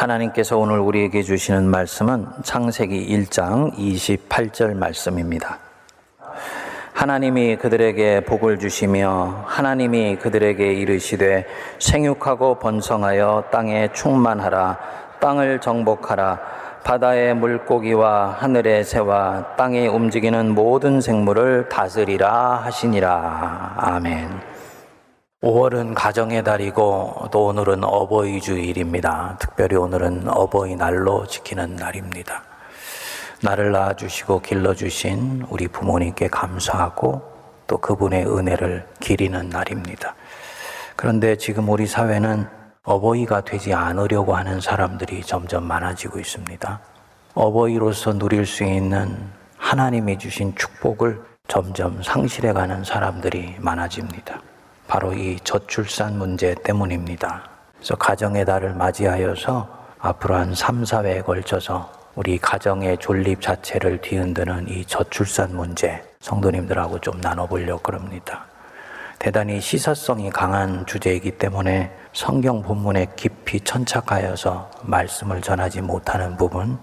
하나님께서 오늘 우리에게 주시는 말씀은 창세기 1장 28절 말씀입니다. 하나님이 그들에게 복을 주시며 하나님이 그들에게 이르시되 생육하고 번성하여 땅에 충만하라 땅을 정복하라 바다의 물고기와 하늘의 새와 땅에 움직이는 모든 생물을 다스리라 하시니라 아멘. 5월은 가정의 달이고 또 오늘은 어버이 주일입니다. 특별히 오늘은 어버이날로 지키는 날입니다. 나를 낳아주시고 길러주신 우리 부모님께 감사하고 또 그분의 은혜를 기리는 날입니다. 그런데 지금 우리 사회는 어버이가 되지 않으려고 하는 사람들이 점점 많아지고 있습니다. 어버이로서 누릴 수 있는 하나님이 주신 축복을 점점 상실해가는 사람들이 많아집니다. 바로 이 저출산 문제 때문입니다. 그래서 가정의 달을 맞이하여서 앞으로 한 3, 4회에 걸쳐서 우리 가정의 존립 자체를 뒤흔드는 이 저출산 문제 성도님들하고 좀 나눠보려고 합니다. 대단히 시사성이 강한 주제이기 때문에 성경 본문에 깊이 천착하여서 말씀을 전하지 못하는 부분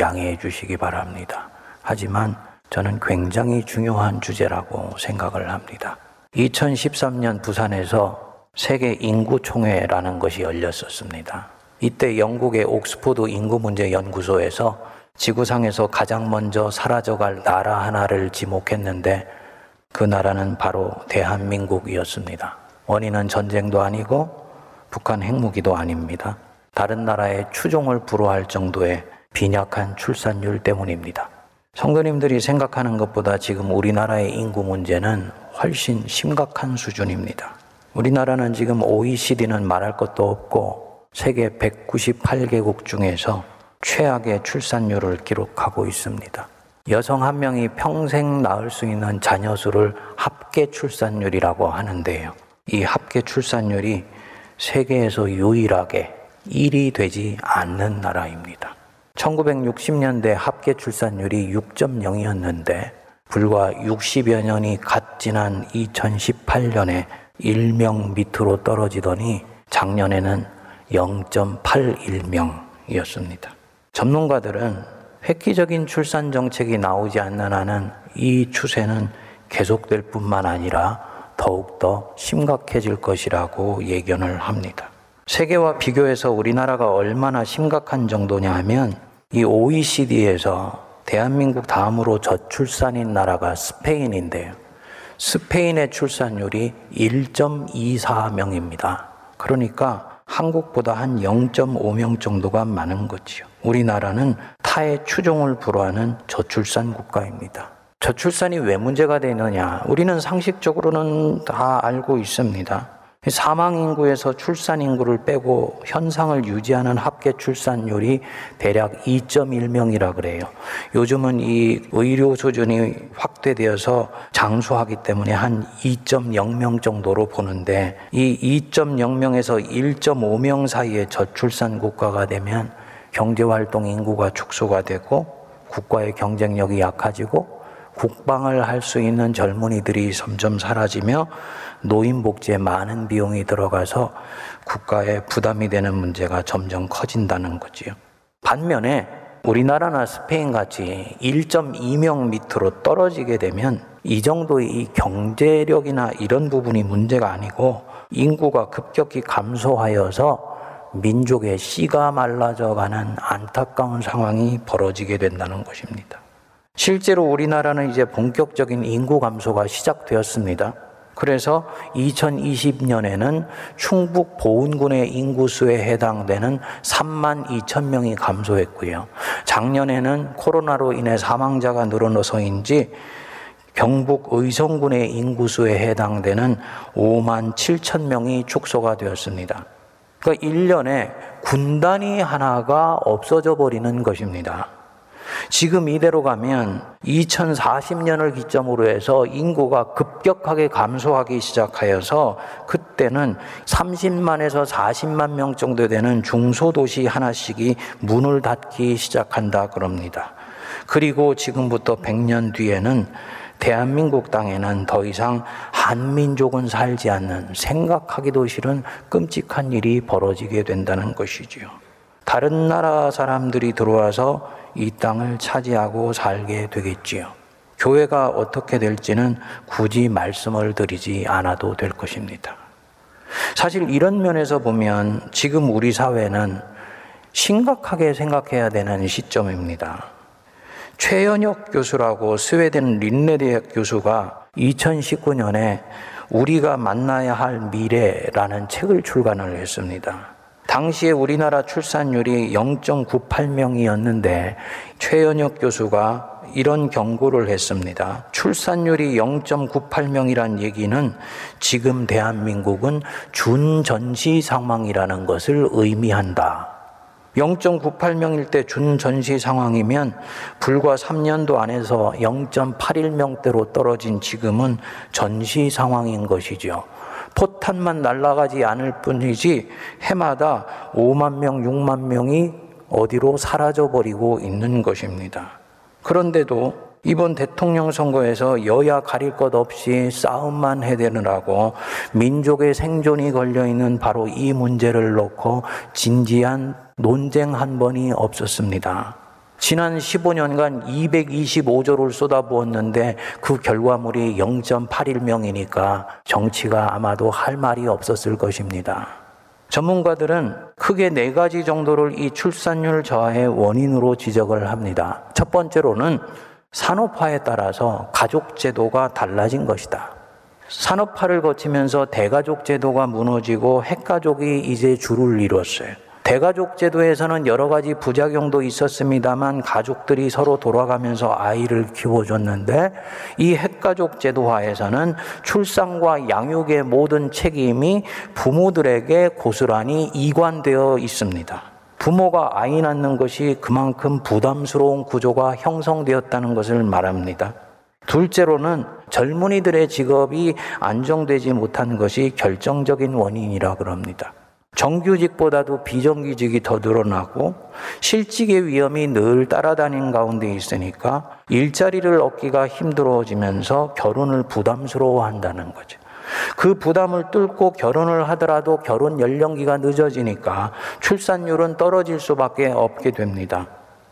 양해해 주시기 바랍니다. 하지만 저는 굉장히 중요한 주제라고 생각을 합니다. 2013년 부산에서 세계 인구총회라는 것이 열렸었습니다. 이때 영국의 옥스포드 인구문제 연구소에서 지구상에서 가장 먼저 사라져갈 나라 하나를 지목했는데 그 나라는 바로 대한민국이었습니다. 원인은 전쟁도 아니고 북한 핵무기도 아닙니다. 다른 나라의 추종을 불허할 정도의 빈약한 출산율 때문입니다. 성도님들이 생각하는 것보다 지금 우리나라의 인구 문제는 훨씬 심각한 수준입니다. 우리나라는 지금 OECD는 말할 것도 없고 세계 198개국 중에서 최악의 출산율을 기록하고 있습니다. 여성 한 명이 평생 낳을 수 있는 자녀 수를 합계 출산율이라고 하는데요. 이 합계 출산율이 세계에서 유일하게 1이 되지 않는 나라입니다. 1960년대 합계 출산율이 6.0이었는데 불과 60여 년이 갓 지난 2018년에 1명 밑으로 떨어지더니 작년에는 0.81명이었습니다. 전문가들은 획기적인 출산 정책이 나오지 않는 한은 이 추세는 계속될 뿐만 아니라 더욱더 심각해질 것이라고 예견을 합니다. 세계와 비교해서 우리나라가 얼마나 심각한 정도냐 하면 이 OECD에서 대한민국 다음으로 저출산인 나라가 스페인인데요. 스페인의 출산율이 1.24명입니다. 그러니까 한국보다 한 0.5명 정도가 많은 거지요. 우리나라는 타의 추종을 불허하는 저출산 국가입니다. 저출산이 왜 문제가 되느냐? 우리는 상식적으로는 다 알고 있습니다. 사망 인구에서 출산 인구를 빼고 현상을 유지하는 합계 출산율이 대략 2.1명이라 그래요. 요즘은 이 의료 수준이 확대되어서 장수하기 때문에 한 2.0명 정도로 보는데 이 2.0명에서 1.5명 사이의 저출산 국가가 되면 경제 활동 인구가 축소가 되고 국가의 경쟁력이 약해지고 국방을 할 수 있는 젊은이들이 점점 사라지며 노인복지에 많은 비용이 들어가서 국가에 부담이 되는 문제가 점점 커진다는 거지요. 반면에 우리나라나 스페인 같이 1.2명 밑으로 떨어지게 되면 이 정도의 이 경제력이나 이런 부분이 문제가 아니고 인구가 급격히 감소하여서 민족의 씨가 말라져 가는 안타까운 상황이 벌어지게 된다는 것입니다. 실제로 우리나라는 이제 본격적인 인구 감소가 시작되었습니다. 그래서 2020년에는 충북 보은군의 인구수에 해당되는 3만 2천 명이 감소했고요. 작년에는 코로나로 인해 사망자가 늘어나서인지 경북 의성군의 인구수에 해당되는 5만 7천 명이 축소가 되었습니다. 그러니까 1년에 군단이 하나가 없어져 버리는 것입니다. 지금 이대로 가면 2040년을 기점으로 해서 인구가 급격하게 감소하기 시작하여서 그때는 30만에서 40만 명 정도 되는 중소도시 하나씩이 문을 닫기 시작한다 그럽니다. 그리고 지금부터 100년 뒤에는 대한민국 땅에는 더 이상 한민족은 살지 않는 생각하기도 싫은 끔찍한 일이 벌어지게 된다는 것이지요. 다른 나라 사람들이 들어와서 이 땅을 차지하고 살게 되겠지요. 교회가 어떻게 될지는 굳이 말씀을 드리지 않아도 될 것입니다. 사실 이런 면에서 보면 지금 우리 사회는 심각하게 생각해야 되는 시점입니다. 최연혁 교수라고 스웨덴 린네대학 교수가 2019년에 우리가 만나야 할 미래라는 책을 출간을 했습니다. 당시에 우리나라 출산율이 0.98명이었는데 최연혁 교수가 이런 경고를 했습니다. 출산율이 0.98명이란 얘기는 지금 대한민국은 준전시 상황이라는 것을 의미한다. 0.98명일 때 준전시 상황이면 불과 3년도 안에서 0.81명대로 떨어진 지금은 전시 상황인 것이죠. 포탄만 날아가지 않을 뿐이지 해마다 5만 명, 6만 명이 어디로 사라져 버리고 있는 것입니다. 그런데도 이번 대통령 선거에서 여야 가릴 것 없이 싸움만 해대느라고 민족의 생존이 걸려 있는 바로 이 문제를 놓고 진지한 논쟁 한 번이 없었습니다. 지난 15년간 225조를 쏟아부었는데 그 결과물이 0.81명이니까 정치가 아마도 할 말이 없었을 것입니다. 전문가들은 크게 네 가지 정도를 이 출산율 저하의 원인으로 지적을 합니다. 첫 번째로는 산업화에 따라서 가족 제도가 달라진 것이다. 산업화를 거치면서 대가족 제도가 무너지고 핵가족이 이제 주를 이뤘어요. 대가족 제도에서는 여러 가지 부작용도 있었습니다만 가족들이 서로 돌아가면서 아이를 키워줬는데 이 핵가족 제도화에서는 출산과 양육의 모든 책임이 부모들에게 고스란히 이관되어 있습니다. 부모가 아이 낳는 것이 그만큼 부담스러운 구조가 형성되었다는 것을 말합니다. 둘째로는 젊은이들의 직업이 안정되지 못한 것이 결정적인 원인이라 그럽니다. 정규직보다도 비정규직이 더 늘어나고 실직의 위험이 늘 따라다니는 가운데 있으니까 일자리를 얻기가 힘들어지면서 결혼을 부담스러워 한다는 거죠. 그 부담을 뚫고 결혼을 하더라도 결혼 연령기가 늦어지니까 출산율은 떨어질 수밖에 없게 됩니다.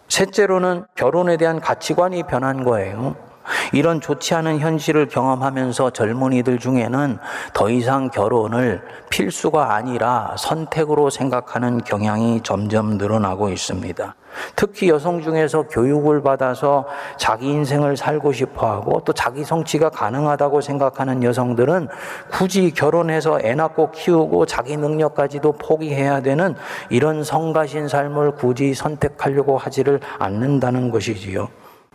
셋째로는 결혼에 대한 가치관이 변한 거예요. 이런 좋지 않은 현실을 경험하면서 젊은이들 중에는 더 이상 결혼을 필수가 아니라 선택으로 생각하는 경향이 점점 늘어나고 있습니다. 특히 여성 중에서 교육을 받아서 자기 인생을 살고 싶어 하고 또 자기 성취가 가능하다고 생각하는 여성들은 굳이 결혼해서 애 낳고 키우고 자기 능력까지도 포기해야 되는 이런 성가신 삶을 굳이 선택하려고 하지를 않는다는 것이지요.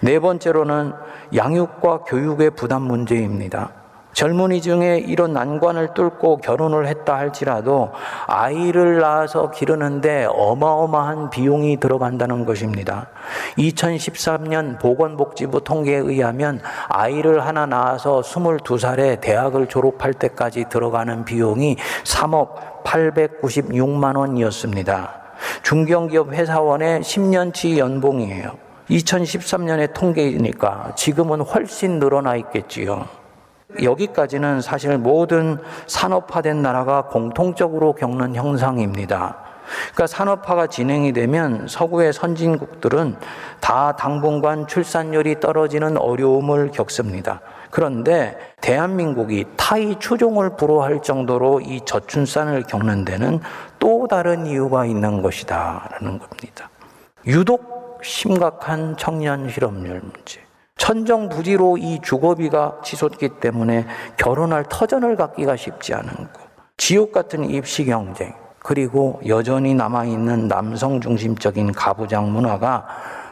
네 번째로는 양육과 교육의 부담 문제입니다. 젊은이 중에 이런 난관을 뚫고 결혼을 했다 할지라도 아이를 낳아서 기르는데 어마어마한 비용이 들어간다는 것입니다. 2013년 보건복지부 통계에 의하면 아이를 하나 낳아서 22살에 대학을 졸업할 때까지 들어가는 비용이 3억 896만 원이었습니다. 중견기업 회사원의 10년치 연봉이에요. 2013년의 통계이니까 지금은 훨씬 늘어나 있겠지요. 여기까지는 사실 모든 산업화된 나라가 공통적으로 겪는 형상입니다. 그러니까 산업화가 진행이 되면 서구의 선진국들은 다 당분간 출산율이 떨어지는 어려움을 겪습니다. 그런데 대한민국이 타이 추종을 불허할 정도로 이 저출산을 겪는 데는 또 다른 이유가 있는 것이다라는 겁니다. 유독 심각한 청년 실업률 문제. 천정부지로 이 주거비가 치솟기 때문에 결혼할 터전을 갖기가 쉽지 않은 거. 지옥 같은 입시 경쟁. 그리고 여전히 남아있는 남성 중심적인 가부장 문화가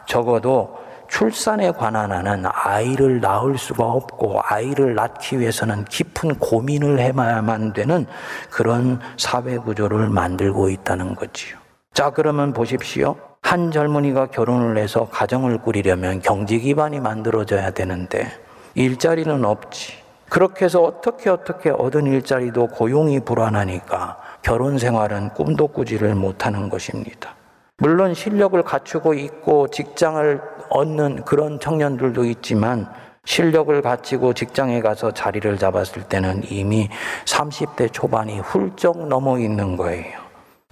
적어도 출산에 관한 하는 아이를 낳을 수가 없고 아이를 낳기 위해서는 깊은 고민을 해야만 되는 그런 사회 구조를 만들고 있다는 거지요. 자, 그러면 보십시오. 한 젊은이가 결혼을 해서 가정을 꾸리려면 경제 기반이 만들어져야 되는데 일자리는 없지. 그렇게 해서 어떻게 어떻게 얻은 일자리도 고용이 불안하니까 결혼 생활은 꿈도 꾸지를 못하는 것입니다. 물론 실력을 갖추고 있고 직장을 얻는 그런 청년들도 있지만 실력을 갖추고 직장에 가서 자리를 잡았을 때는 이미 30대 초반이 훌쩍 넘어 있는 거예요.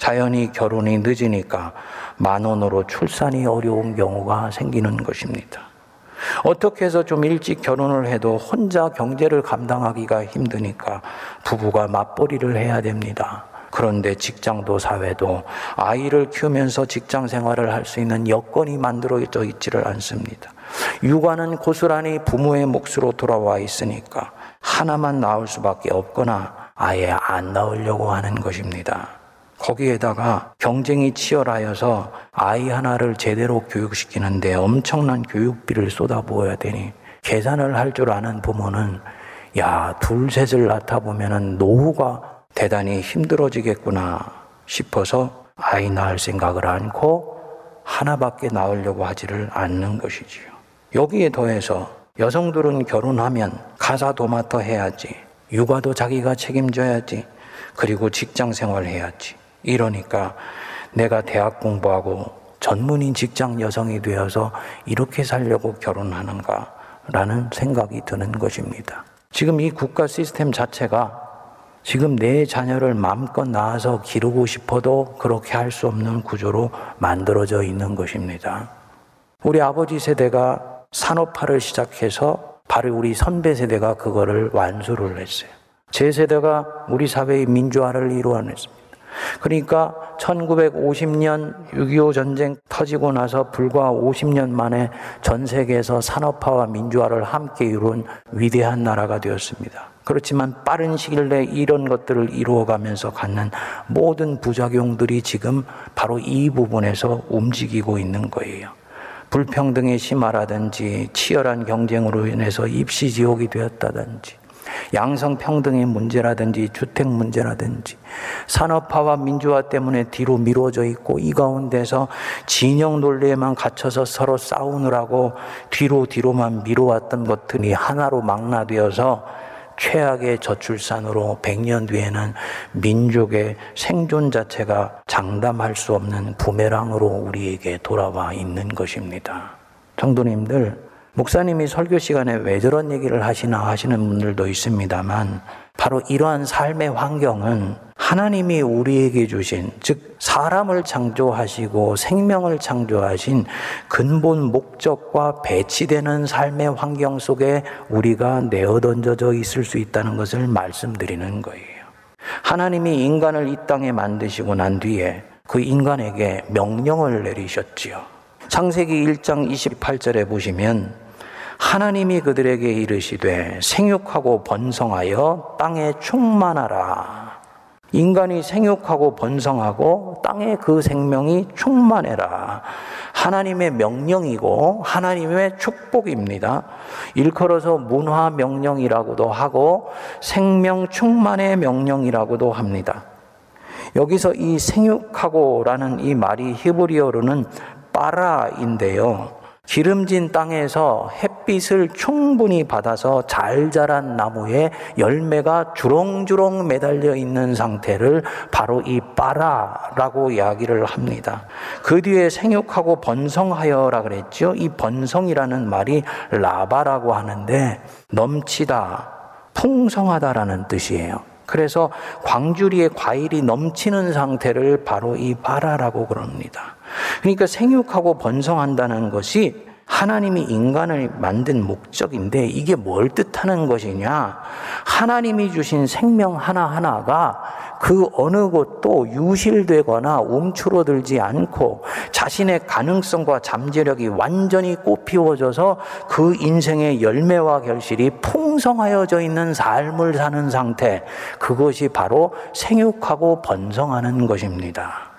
자연히 결혼이 늦으니까 만 원으로 출산이 어려운 경우가 생기는 것입니다. 어떻게 해서 좀 일찍 결혼을 해도 혼자 경제를 감당하기가 힘드니까 부부가 맞벌이를 해야 됩니다. 그런데 직장도 사회도 아이를 키우면서 직장 생활을 할 수 있는 여건이 만들어져 있지를 않습니다. 육아는 고스란히 부모의 몫으로 돌아와 있으니까 하나만 낳을 수밖에 없거나 아예 안 낳으려고 하는 것입니다. 거기에다가 경쟁이 치열하여서 아이 하나를 제대로 교육시키는데 엄청난 교육비를 쏟아부어야 되니 계산을 할 줄 아는 부모는 야, 둘, 셋을 낳다 보면은 노후가 대단히 힘들어지겠구나 싶어서 아이 낳을 생각을 않고 하나밖에 낳으려고 하지를 않는 것이지요. 여기에 더해서 여성들은 결혼하면 가사 도맡아 해야지, 육아도 자기가 책임져야지, 그리고 직장 생활 해야지. 이러니까 내가 대학 공부하고 전문인 직장 여성이 되어서 이렇게 살려고 결혼하는가 라는 생각이 드는 것입니다. 지금 이 국가 시스템 자체가 지금 내 자녀를 마음껏 낳아서 기르고 싶어도 그렇게 할 수 없는 구조로 만들어져 있는 것입니다. 우리 아버지 세대가 산업화를 시작해서 바로 우리 선배 세대가 그거를 완수를 했어요. 제 세대가 우리 사회의 민주화를 이루어냈습니다. 그러니까 1950년 6.25 전쟁 터지고 나서 불과 50년 만에 전 세계에서 산업화와 민주화를 함께 이룬 위대한 나라가 되었습니다. 그렇지만 빠른 시일 내에 이런 것들을 이루어가면서 갖는 모든 부작용들이 지금 바로 이 부분에서 움직이고 있는 거예요. 불평등의 심화라든지 치열한 경쟁으로 인해서 입시 지옥이 되었다든지 양성평등의 문제라든지 주택 문제라든지 산업화와 민주화 때문에 뒤로 미뤄져 있고 이 가운데서 진영 논리에만 갇혀서 서로 싸우느라고 뒤로 뒤로만 미뤄왔던 것들이 하나로 망라되어서 최악의 저출산으로 100년 뒤에는 민족의 생존 자체가 장담할 수 없는 부메랑으로 우리에게 돌아와 있는 것입니다. 성도님들, 목사님이 설교 시간에 왜 저런 얘기를 하시나 하시는 분들도 있습니다만 바로 이러한 삶의 환경은 하나님이 우리에게 주신 즉 사람을 창조하시고 생명을 창조하신 근본 목적과 배치되는 삶의 환경 속에 우리가 내어 던져져 있을 수 있다는 것을 말씀드리는 거예요. 하나님이 인간을 이 땅에 만드시고 난 뒤에 그 인간에게 명령을 내리셨지요. 창세기 1장 28절에 보시면 하나님이 그들에게 이르시되 생육하고 번성하여 땅에 충만하라. 인간이 생육하고 번성하고 땅에 그 생명이 충만해라. 하나님의 명령이고 하나님의 축복입니다. 일컬어서 문화 명령이라고도 하고 생명 충만의 명령이라고도 합니다. 여기서 이 생육하고라는 이 말이 히브리어로는 빠라인데요. 기름진 땅에서 햇빛을 충분히 받아서 잘 자란 나무에 열매가 주렁주렁 매달려 있는 상태를 바로 이 빠라라고 이야기를 합니다. 그 뒤에 생육하고 번성하여라 그랬죠. 이 번성이라는 말이 라바라고 하는데 넘치다, 풍성하다라는 뜻이에요. 그래서 광주리에 과일이 넘치는 상태를 바로 이 바라라고 그럽니다. 그러니까 생육하고 번성한다는 것이 하나님이 인간을 만든 목적인데 이게 뭘 뜻하는 것이냐? 하나님이 주신 생명 하나하나가 그 어느 곳도 유실되거나 움츠러들지 않고 자신의 가능성과 잠재력이 완전히 꽃피워져서 그 인생의 열매와 결실이 풍성하여져 있는 삶을 사는 상태, 그것이 바로 생육하고 번성하는 것입니다.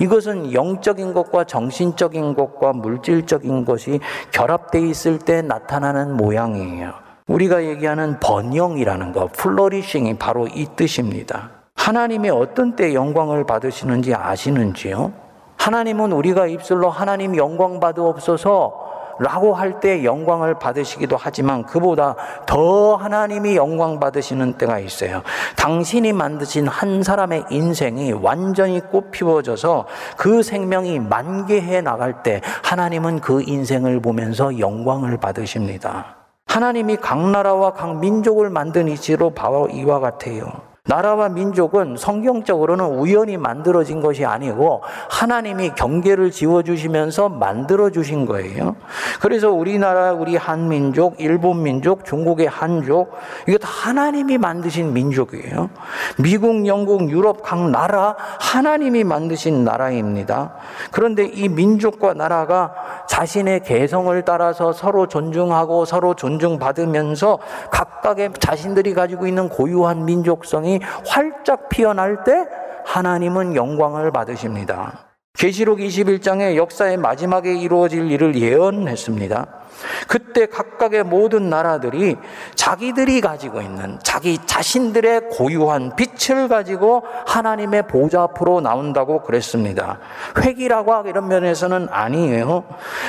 이것은 영적인 것과 정신적인 것과 물질적인 것이 결합되어 있을 때 나타나는 모양이에요. 우리가 얘기하는 번영이라는 것, 플로리싱이 바로 이 뜻입니다. 하나님이 어떤 때 영광을 받으시는지 아시는지요? 하나님은 우리가 입술로 하나님 영광 받으옵소서 라고 할 때 영광을 받으시기도 하지만 그보다 더 하나님이 영광 받으시는 때가 있어요. 당신이 만드신 한 사람의 인생이 완전히 꽃피워져서 그 생명이 만개해 나갈 때 하나님은 그 인생을 보면서 영광을 받으십니다. 하나님이 각 나라와 각 민족을 만든 이치로 바로 이와 같아요. 나라와 민족은 성경적으로는 우연히 만들어진 것이 아니고 하나님이 경계를 지어주시면서 만들어주신 거예요. 그래서 우리나라, 우리 한민족, 일본 민족, 중국의 한족, 이게 다 하나님이 만드신 민족이에요. 미국, 영국, 유럽 각 나라, 하나님이 만드신 나라입니다. 그런데 이 민족과 나라가 자신의 개성을 따라서 서로 존중하고 서로 존중받으면서 각각의 자신들이 가지고 있는 고유한 민족성이 활짝 피어날 때 하나님은 영광을 받으십니다. 계시록 21장의 역사의 마지막에 이루어질 일을 예언했습니다. 그때 각각의 모든 나라들이 자기들이 가지고 있는 자기 자신들의 고유한 빛을 가지고 하나님의 보좌 앞으로 나온다고 그랬습니다. 획이라고 이런 면에서는 아니에요.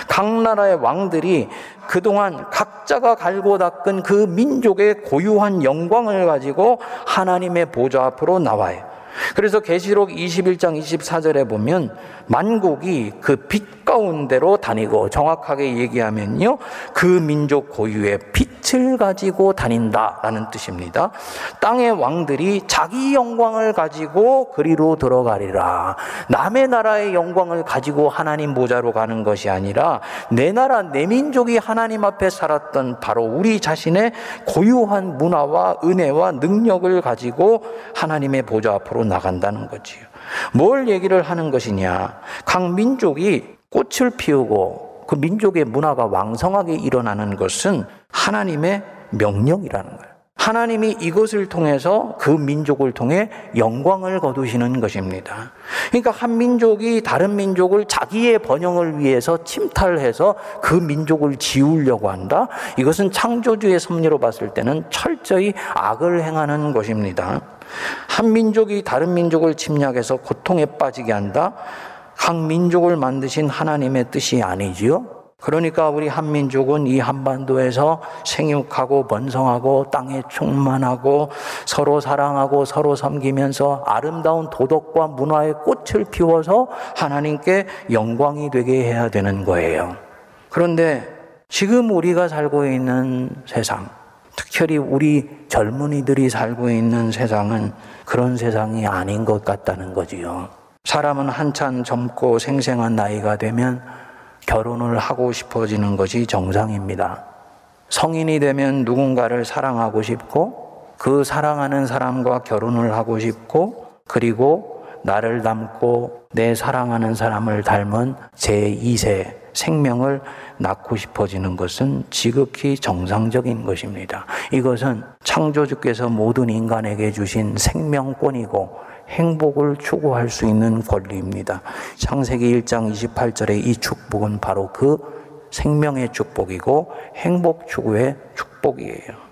각 나라의 왕들이 그동안 각자가 갈고 닦은 그 민족의 고유한 영광을 가지고 하나님의 보좌 앞으로 나와요. 그래서 계시록 21장 24절에 보면 만국이 그 빛 가운데로 다니고 정확하게 얘기하면요. 그 민족 고유의 빛을 가지고 다닌다라는 뜻입니다. 땅의 왕들이 자기 영광을 가지고 그리로 들어가리라. 남의 나라의 영광을 가지고 하나님 보좌로 가는 것이 아니라 내 나라 내 민족이 하나님 앞에 살았던 바로 우리 자신의 고유한 문화와 은혜와 능력을 가지고 하나님의 보좌 앞으로 나간다는 거지요. 뭘 얘기를 하는 것이냐? 각 민족이 꽃을 피우고 그 민족의 문화가 왕성하게 일어나는 것은 하나님의 명령이라는 거예요. 하나님이 이것을 통해서 그 민족을 통해 영광을 거두시는 것입니다. 그러니까 한 민족이 다른 민족을 자기의 번영을 위해서 침탈해서 그 민족을 지우려고 한다? 이것은 창조주의 섭리로 봤을 때는 철저히 악을 행하는 것입니다. 한 민족이 다른 민족을 침략해서 고통에 빠지게 한다? 각 민족을 만드신 하나님의 뜻이 아니지요? 그러니까 우리 한민족은 이 한반도에서 생육하고 번성하고 땅에 충만하고 서로 사랑하고 서로 섬기면서 아름다운 도덕과 문화의 꽃을 피워서 하나님께 영광이 되게 해야 되는 거예요. 그런데 지금 우리가 살고 있는 세상, 특별히 우리 젊은이들이 살고 있는 세상은 그런 세상이 아닌 것 같다는 거지요. 사람은 한참 젊고 생생한 나이가 되면 결혼을 하고 싶어지는 것이 정상입니다. 성인이 되면 누군가를 사랑하고 싶고 그 사랑하는 사람과 결혼을 하고 싶고 그리고 나를 닮고 내 사랑하는 사람을 닮은 제2세 생명을 낳고 싶어지는 것은 지극히 정상적인 것입니다. 이것은 창조주께서 모든 인간에게 주신 생명권이고 행복을 추구할 수 있는 권리입니다. 창세기 1장 28절의 이 축복은 바로 그 생명의 축복이고 행복 추구의 축복이에요.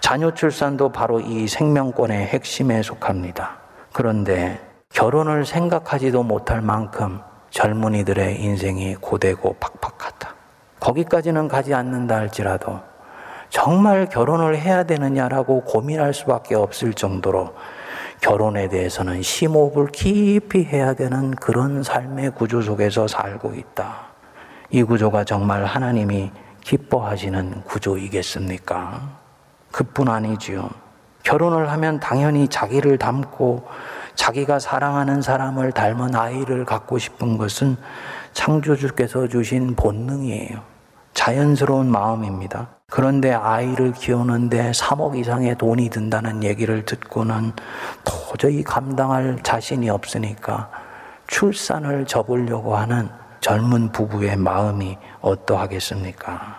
자녀 출산도 바로 이 생명권의 핵심에 속합니다. 그런데 결혼을 생각하지도 못할 만큼 젊은이들의 인생이 고되고 팍팍하다. 거기까지는 가지 않는다 할지라도 정말 결혼을 해야 되느냐라고 고민할 수밖에 없을 정도로 결혼에 대해서는 심호흡을 깊이 해야 되는 그런 삶의 구조 속에서 살고 있다. 이 구조가 정말 하나님이 기뻐하시는 구조이겠습니까? 그뿐 아니지요. 결혼을 하면 당연히 자기를 닮고 자기가 사랑하는 사람을 닮은 아이를 갖고 싶은 것은 창조주께서 주신 본능이에요. 자연스러운 마음입니다. 그런데 아이를 키우는데 3억 이상의 돈이 든다는 얘기를 듣고는 도저히 감당할 자신이 없으니까 출산을 접으려고 하는 젊은 부부의 마음이 어떠하겠습니까?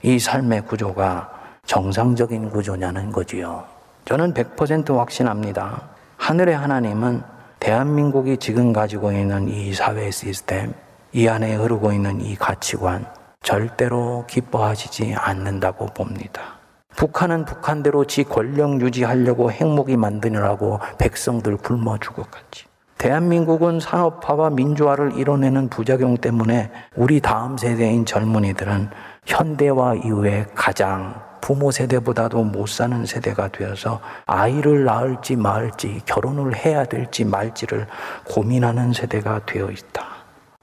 이 삶의 구조가 정상적인 구조냐는 거지요. 저는 100% 확신합니다. 하늘의 하나님은 대한민국이 지금 가지고 있는 이 사회 시스템, 이 안에 흐르고 있는 이 가치관, 절대로 기뻐하시지 않는다고 봅니다. 북한은 북한대로 지 권력 유지하려고 핵무기 만드느라고 백성들 굶어 죽었겠지. 대한민국은 산업화와 민주화를 이뤄내는 부작용 때문에 우리 다음 세대인 젊은이들은 현대화 이후에 가장 부모 세대보다도 못 사는 세대가 되어서 아이를 낳을지 말지 결혼을 해야 될지 말지를 고민하는 세대가 되어 있다.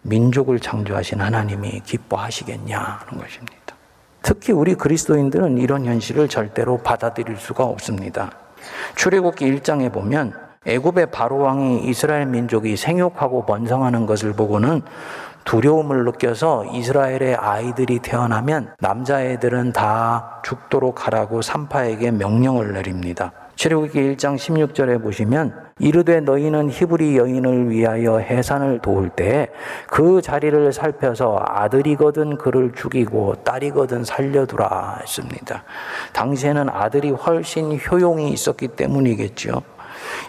민족을 창조하신 하나님이 기뻐하시겠냐는 것입니다. 특히 우리 그리스도인들은 이런 현실을 절대로 받아들일 수가 없습니다. 출애굽기 1장에 보면 애굽의 바로 왕이 이스라엘 민족이 생육하고 번성하는 것을 보고는 두려움을 느껴서 이스라엘의 아이들이 태어나면 남자애들은 다 죽도록 하라고 산파에게 명령을 내립니다. 출애굽기 1장 16절에 보시면 이르되 너희는 히브리 여인을 위하여 해산을 도울 때 그 자리를 살펴서 아들이거든 그를 죽이고 딸이거든 살려두라 했습니다. 당시에는 아들이 훨씬 효용이 있었기 때문이겠죠.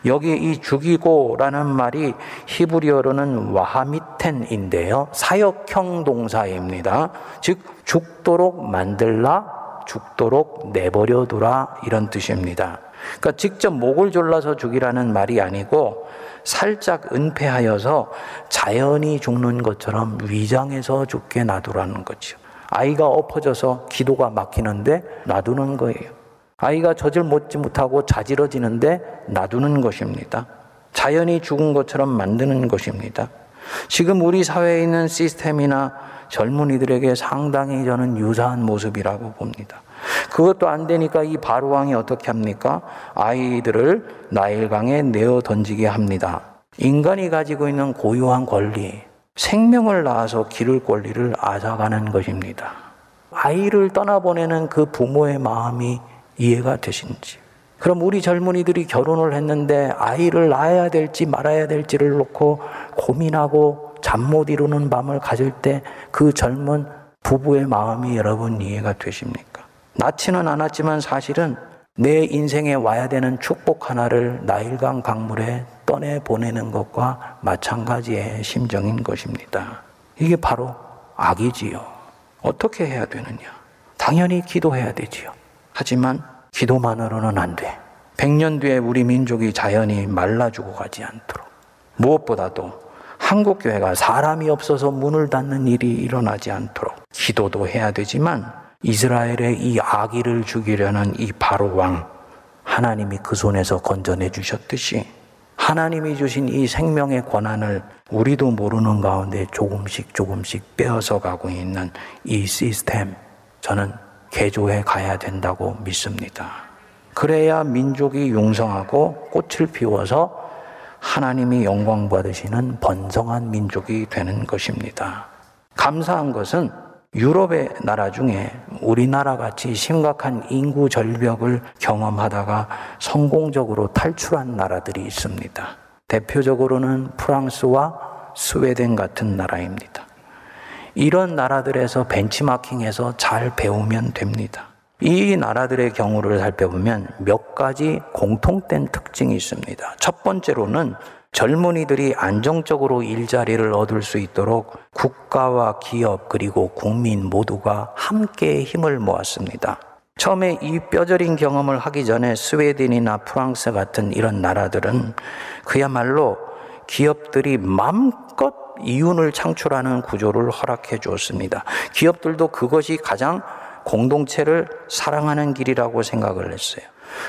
여기 이 죽이고라는 말이 히브리어로는 와하미텐인데요. 사역형 동사입니다. 즉 죽도록 만들라, 죽도록 내버려 두라 이런 뜻입니다. 그러니까 직접 목을 졸라서 죽이라는 말이 아니고 살짝 은폐하여서 자연이 죽는 것처럼 위장해서 죽게 놔두라는 거죠. 아이가 엎어져서 기도가 막히는데 놔두는 거예요. 아이가 젖을 먹지 못하고 자지러지는데 놔두는 것입니다. 자연이 죽은 것처럼 만드는 것입니다. 지금 우리 사회에 있는 시스템이나 젊은이들에게 상당히 저는 유사한 모습이라고 봅니다. 그것도 안 되니까 이 바로왕이 어떻게 합니까? 아이들을 나일강에 내어 던지게 합니다. 인간이 가지고 있는 고유한 권리, 생명을 낳아서 기를 권리를 앗아가는 것입니다. 아이를 떠나보내는 그 부모의 마음이 이해가 되신지. 그럼 우리 젊은이들이 결혼을 했는데 아이를 낳아야 될지 말아야 될지를 놓고 고민하고 잠 못 이루는 밤을 가질 때 그 젊은 부부의 마음이 여러분 이해가 되십니까? 낳지는 않았지만 사실은 내 인생에 와야 되는 축복 하나를 나일강 강물에 떠내 보내는 것과 마찬가지의 심정인 것입니다. 이게 바로 악이지요. 어떻게 해야 되느냐? 당연히 기도해야 되지요. 하지만 기도만으로는 안 돼. 100년 뒤에 우리 민족이 자연히 말라 죽어가지 않도록. 무엇보다도 한국 교회가 사람이 없어서 문을 닫는 일이 일어나지 않도록 기도도 해야 되지만 이스라엘의 이 아기를 죽이려는 이 바로 왕 하나님이 그 손에서 건져내 주셨듯이 하나님이 주신 이 생명의 권한을 우리도 모르는 가운데 조금씩 조금씩 빼앗아 가고 있는 이 시스템 저는 개조해 가야 된다고 믿습니다. 그래야 민족이 용성하고 꽃을 피워서 하나님이 영광 받으시는 번성한 민족이 되는 것입니다. 감사한 것은 유럽의 나라 중에 우리나라 같이 심각한 인구 절벽을 경험하다가 성공적으로 탈출한 나라들이 있습니다. 대표적으로는 프랑스와 스웨덴 같은 나라입니다. 이런 나라들에서 벤치마킹해서 잘 배우면 됩니다. 이 나라들의 경우를 살펴보면 몇 가지 공통된 특징이 있습니다. 첫 번째로는 젊은이들이 안정적으로 일자리를 얻을 수 있도록 국가와 기업 그리고 국민 모두가 함께 힘을 모았습니다. 처음에 이 뼈저린 경험을 하기 전에 스웨덴이나 프랑스 같은 이런 나라들은 그야말로 기업들이 마음껏 이윤을 창출하는 구조를 허락해 주었습니다. 기업들도 그것이 가장 공동체를 사랑하는 길이라고 생각을 했어요.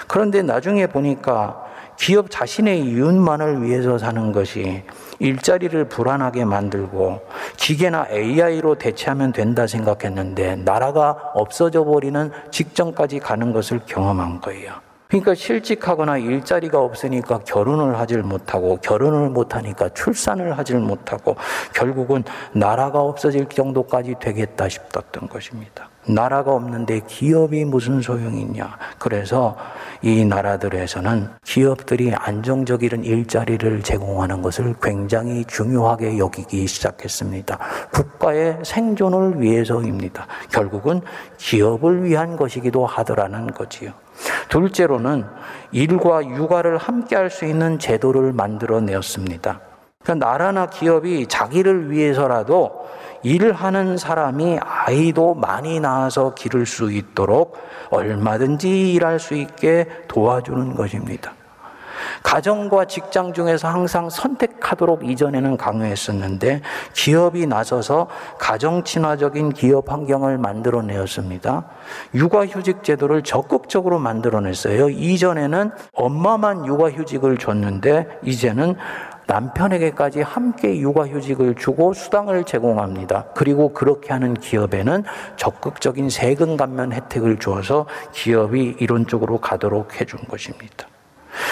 그런데 나중에 보니까 기업 자신의 이윤만을 위해서 사는 것이 일자리를 불안하게 만들고 기계나 AI로 대체하면 된다 생각했는데 나라가 없어져 버리는 직전까지 가는 것을 경험한 거예요. 그러니까 실직하거나 일자리가 없으니까 결혼을 하질 못하고 결혼을 못하니까 출산을 하질 못하고 결국은 나라가 없어질 정도까지 되겠다 싶었던 것입니다. 나라가 없는데 기업이 무슨 소용이 냐. 그래서 이 나라들에서는 기업들이 안정적인 일자리를 제공하는 것을 굉장히 중요하게 여기기 시작했습니다. 국가의 생존을 위해서입니다. 결국은 기업을 위한 것이기도 하더라는 거지요. 둘째로는 일과 육아를 함께 할 수 있는 제도를 만들어 내었습니다. 그러니까 나라나 기업이 자기를 위해서라도 일하는 사람이 아이도 많이 낳아서 기를 수 있도록 얼마든지 일할 수 있게 도와주는 것입니다. 가정과 직장 중에서 항상 선택하도록 이전에는 강요했었는데 기업이 나서서 가정 친화적인 기업 환경을 만들어내었습니다. 육아휴직 제도를 적극적으로 만들어냈어요. 이전에는 엄마만 육아휴직을 줬는데 이제는 남편에게까지 함께 육아휴직을 주고 수당을 제공합니다. 그리고 그렇게 하는 기업에는 적극적인 세금 감면 혜택을 주어서 기업이 이런 쪽으로 가도록 해준 것입니다.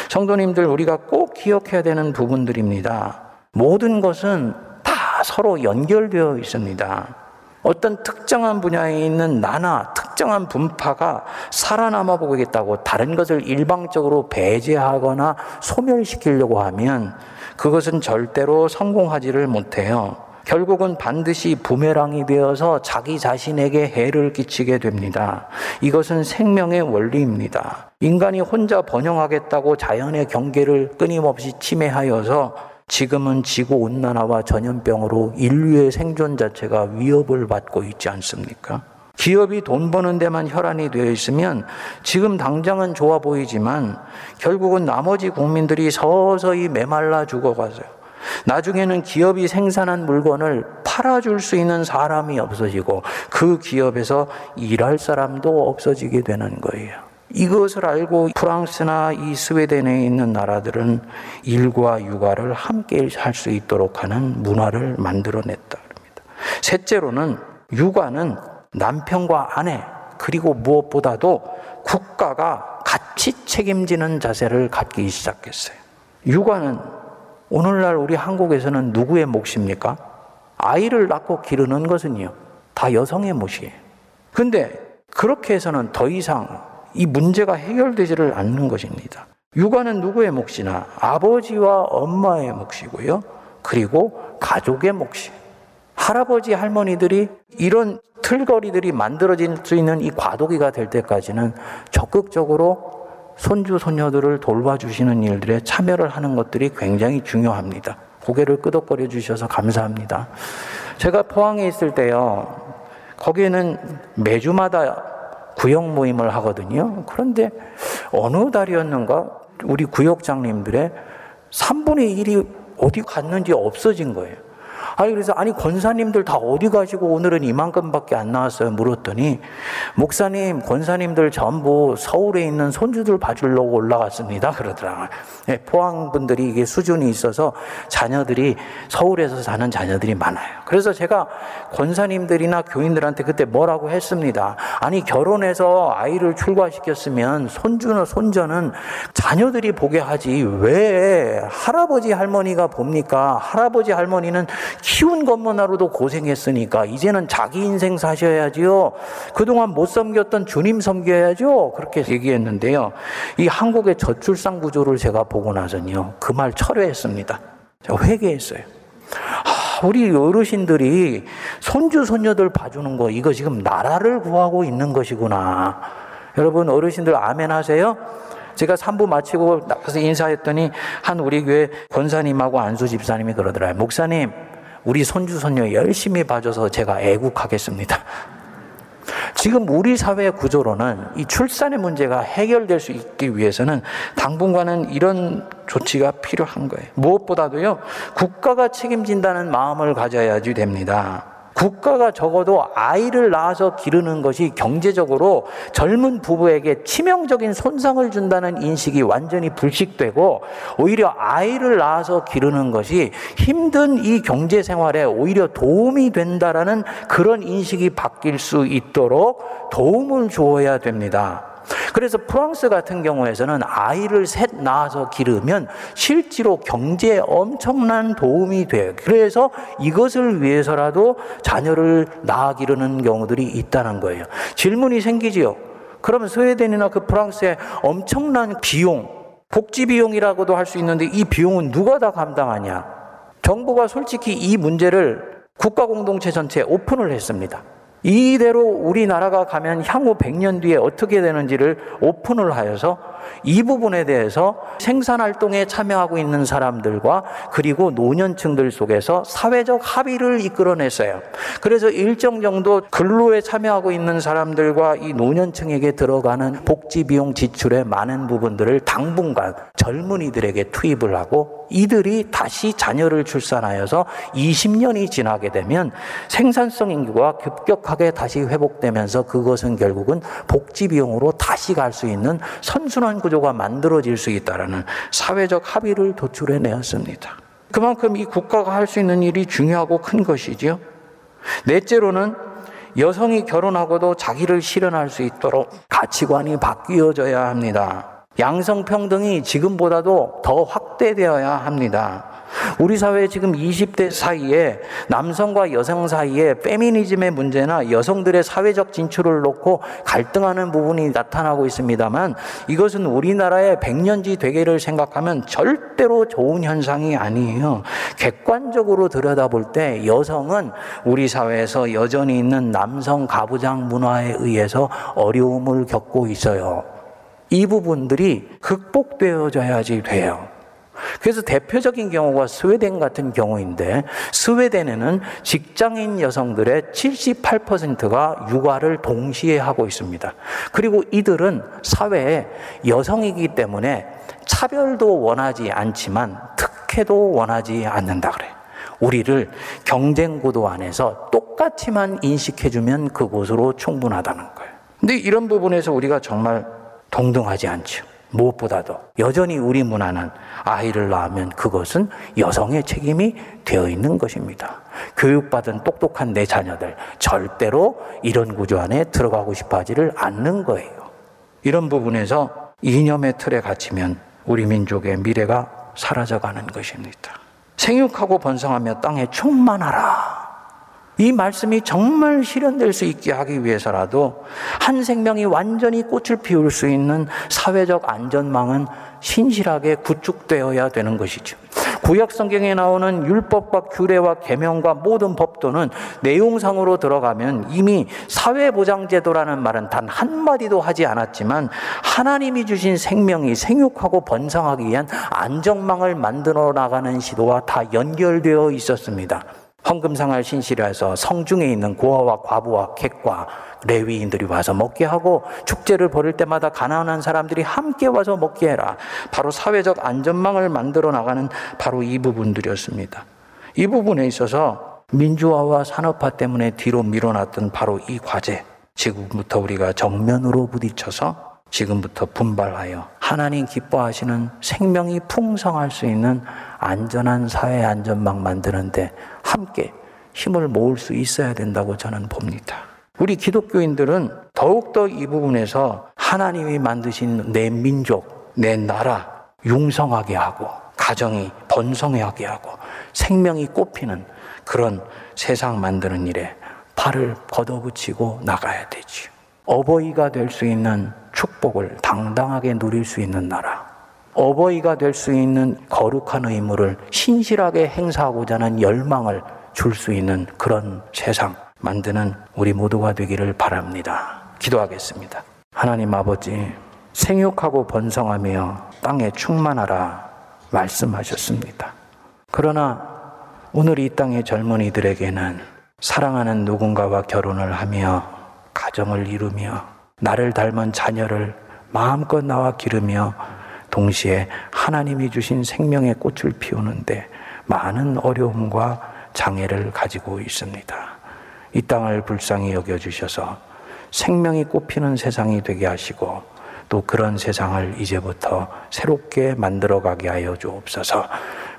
성도님들 우리가 꼭 기억해야 되는 부분들입니다. 모든 것은 다 서로 연결되어 있습니다. 어떤 특정한 분야에 있는 나나 특정한 분파가 살아남아 보겠다고 다른 것을 일방적으로 배제하거나 소멸시키려고 하면 그것은 절대로 성공하지를 못해요. 결국은 반드시 부메랑이 되어서 자기 자신에게 해를 끼치게 됩니다. 이것은 생명의 원리입니다. 인간이 혼자 번영하겠다고 자연의 경계를 끊임없이 침해하여서 지금은 지구 온난화와 전염병으로 인류의 생존 자체가 위협을 받고 있지 않습니까? 기업이 돈 버는 데만 혈안이 되어 있으면 지금 당장은 좋아 보이지만 결국은 나머지 국민들이 서서히 메말라 죽어가세요. 나중에는 기업이 생산한 물건을 팔아줄 수 있는 사람이 없어지고 그 기업에서 일할 사람도 없어지게 되는 거예요. 이것을 알고 프랑스나 이 스웨덴에 있는 나라들은 일과 육아를 함께 할 수 있도록 하는 문화를 만들어냈다. 셋째로는 육아는 남편과 아내 그리고 무엇보다도 국가가 같이 책임지는 자세를 갖기 시작했어요. 육아는 오늘날 우리 한국에서는 누구의 몫입니까? 아이를 낳고 기르는 것은요, 다 여성의 몫이에요. 근데 그렇게 해서는 더 이상 이 문제가 해결되지를 않는 것입니다. 육아는 누구의 몫이나 아버지와 엄마의 몫이고요. 그리고 가족의 몫이에요. 할아버지 할머니들이 이런 틀거리들이 만들어질 수 있는 이 과도기가 될 때까지는 적극적으로 손주 손녀들을 돌봐주시는 일들에 참여를 하는 것들이 굉장히 중요합니다. 고개를 끄덕거려 주셔서 감사합니다. 제가 포항에 있을 때요. 거기에는 매주마다 구역 모임을 하거든요. 그런데 어느 달이었는가 우리 구역장님들의 3분의 1이 어디 갔는지 없어진 거예요. 아니 그래서 아니 권사님들 다 어디 가시고 오늘은 이만큼밖에 안 나왔어요? 물었더니 목사님 권사님들 전부 서울에 있는 손주들 봐주려고 올라갔습니다. 그러더라고요. 네, 포항 분들이 이게 수준이 있어서 자녀들이 서울에서 사는 자녀들이 많아요. 그래서 제가 권사님들이나 교인들한테 그때 뭐라고 했습니다. 아니 결혼해서 아이를 출가시켰으면 손주나 손자는 자녀들이 보게 하지 왜 할아버지 할머니가 봅니까? 할아버지 할머니는 키운 것만 하루도 고생했으니까 이제는 자기 인생 사셔야지요. 그동안 못 섬겼던 주님 섬겨야죠. 그렇게 얘기했는데요. 이 한국의 저출산 구조를 제가 보고 나서는요. 그 말 철회했습니다. 제가 회개했어요. 아, 우리 어르신들이 손주, 손녀들 봐주는 거, 이거 지금 나라를 구하고 있는 것이구나. 여러분, 어르신들 아멘 하세요? 제가 3부 마치고 나가서 인사했더니 한 우리 교회 권사님하고 안수 집사님이 그러더라고요. 목사님, 우리 손주 손녀 열심히 봐줘서 제가 애국하겠습니다. 지금 우리 사회 구조로는 이 출산의 문제가 해결될 수 있기 위해서는 당분간은 이런 조치가 필요한 거예요. 무엇보다도요, 국가가 책임진다는 마음을 가져야지 됩니다. 국가가 적어도 아이를 낳아서 기르는 것이 경제적으로 젊은 부부에게 치명적인 손상을 준다는 인식이 완전히 불식되고 오히려 아이를 낳아서 기르는 것이 힘든 이 경제 생활에 오히려 도움이 된다라는 그런 인식이 바뀔 수 있도록 도움을 주어야 됩니다. 그래서 프랑스 같은 경우에서는 아이를 셋 낳아서 기르면 실제로 경제에 엄청난 도움이 돼요. 그래서 이것을 위해서라도 자녀를 낳아 기르는 경우들이 있다는 거예요. 질문이 생기지요. 그러면 스웨덴이나 그 프랑스의 엄청난 비용, 복지 비용이라고도 할 수 있는데 이 비용은 누가 다 감당하냐? 정부가 솔직히 이 문제를 국가 공동체 전체에 오픈을 했습니다. 이대로 우리나라가 가면 향후 100년 뒤에 어떻게 되는지를 오픈을 하여서 이 부분에 대해서 생산 활동에 참여하고 있는 사람들과 그리고 노년층들 속에서 사회적 합의를 이끌어냈어요. 그래서 일정 정도 근로에 참여하고 있는 사람들과 이 노년층에게 들어가는 복지 비용 지출의 많은 부분들을 당분간 젊은이들에게 투입을 하고 이들이 다시 자녀를 출산하여서 20년이 지나게 되면 생산성 인구가 급격하게 다시 회복되면서 그것은 결국은 복지 비용으로 다시 갈 수 있는 선순환 구조가 만들어질 수 있다라는 사회적 합의를 도출해 내었습니다. 그만큼 이 국가가 할 수 있는 일이 중요하고 큰 것이지요. 넷째로는 여성이 결혼하고도 자기를 실현할 수 있도록 가치관이 바뀌어져야 합니다. 양성평등이 지금보다도 더 확대되어야 합니다. 우리 사회 지금 20대 사이에 남성과 여성 사이에 페미니즘의 문제나 여성들의 사회적 진출을 놓고 갈등하는 부분이 나타나고 있습니다만 이것은 우리나라의 백년지 대계를 생각하면 절대로 좋은 현상이 아니에요. 객관적으로 들여다볼 때 여성은 우리 사회에서 여전히 있는 남성 가부장 문화에 의해서 어려움을 겪고 있어요. 이 부분들이 극복되어져야지 돼요. 그래서 대표적인 경우가 스웨덴 같은 경우인데 스웨덴에는 직장인 여성들의 78%가 육아를 동시에 하고 있습니다. 그리고 이들은 사회에 여성이기 때문에 차별도 원하지 않지만 특혜도 원하지 않는다 그래. 우리를 경쟁 구도 안에서 똑같이만 인식해주면 그곳으로 충분하다는 거예요. 근데 이런 부분에서 우리가 정말 동등하지 않죠. 무엇보다도 여전히 우리 문화는 아이를 낳으면 그것은 여성의 책임이 되어 있는 것입니다. 교육받은 똑똑한 내 자녀들 절대로 이런 구조 안에 들어가고 싶어 하지를 않는 거예요. 이런 부분에서 이념의 틀에 갇히면 우리 민족의 미래가 사라져가는 것입니다. 생육하고 번성하며 땅에 충만하라. 이 말씀이 정말 실현될 수 있게 하기 위해서라도 한 생명이 완전히 꽃을 피울 수 있는 사회적 안전망은 신실하게 구축되어야 되는 것이죠. 구약 성경에 나오는 율법과 규례와 계명과 모든 법도는 내용상으로 들어가면 이미 사회 보장 제도라는 말은 단 한마디도 하지 않았지만 하나님이 주신 생명이 생육하고 번성하기 위한 안정망을 만들어 나가는 시도와 다 연결되어 있었습니다. 황금상할 신실에서 성중에 있는 고아와 과부와 객과 레위인들이 와서 먹게 하고 축제를 벌일 때마다 가난한 사람들이 함께 와서 먹게 해라. 바로 사회적 안전망을 만들어 나가는 바로 이 부분들이었습니다. 이 부분에 있어서 민주화와 산업화 때문에 뒤로 밀어놨던 바로 이 과제. 지금부터 우리가 정면으로 부딪혀서 지금부터 분발하여 하나님 기뻐하시는 생명이 풍성할 수 있는 안전한 사회 안전망 만드는데 함께 힘을 모을 수 있어야 된다고 저는 봅니다. 우리 기독교인들은 더욱더 이 부분에서 하나님이 만드신 내 민족, 내 나라 융성하게 하고 가정이 번성하게 하고 생명이 꽃피는 그런 세상 만드는 일에 팔을 걷어붙이고 나가야 되지요. 어버이가 될 수 있는 축복을 당당하게 누릴 수 있는 나라. 어버이가 될 수 있는 거룩한 의무를 신실하게 행사하고자 하는 열망을 줄 수 있는 그런 세상 만드는 우리 모두가 되기를 바랍니다. 기도하겠습니다. 하나님 아버지, 생육하고 번성하며 땅에 충만하라 말씀하셨습니다. 그러나 오늘 이 땅의 젊은이들에게는 사랑하는 누군가와 결혼을 하며 가정을 이루며 나를 닮은 자녀를 마음껏 나와 기르며 동시에 하나님이 주신 생명의 꽃을 피우는데 많은 어려움과 장애를 가지고 있습니다. 이 땅을 불쌍히 여겨주셔서 생명이 꽃피는 세상이 되게 하시고 또 그런 세상을 이제부터 새롭게 만들어가게 하여 주옵소서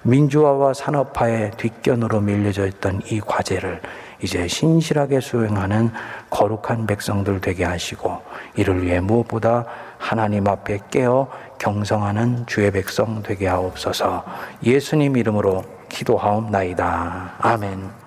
민주화와 산업화의 뒷견으로 밀려져 있던 이 과제를 이제 신실하게 수행하는 거룩한 백성들 되게 하시고 이를 위해 무엇보다 하나님 앞에 깨어 경성하는 주의 백성 되게 하옵소서 예수님 이름으로 기도하옵나이다. 아멘.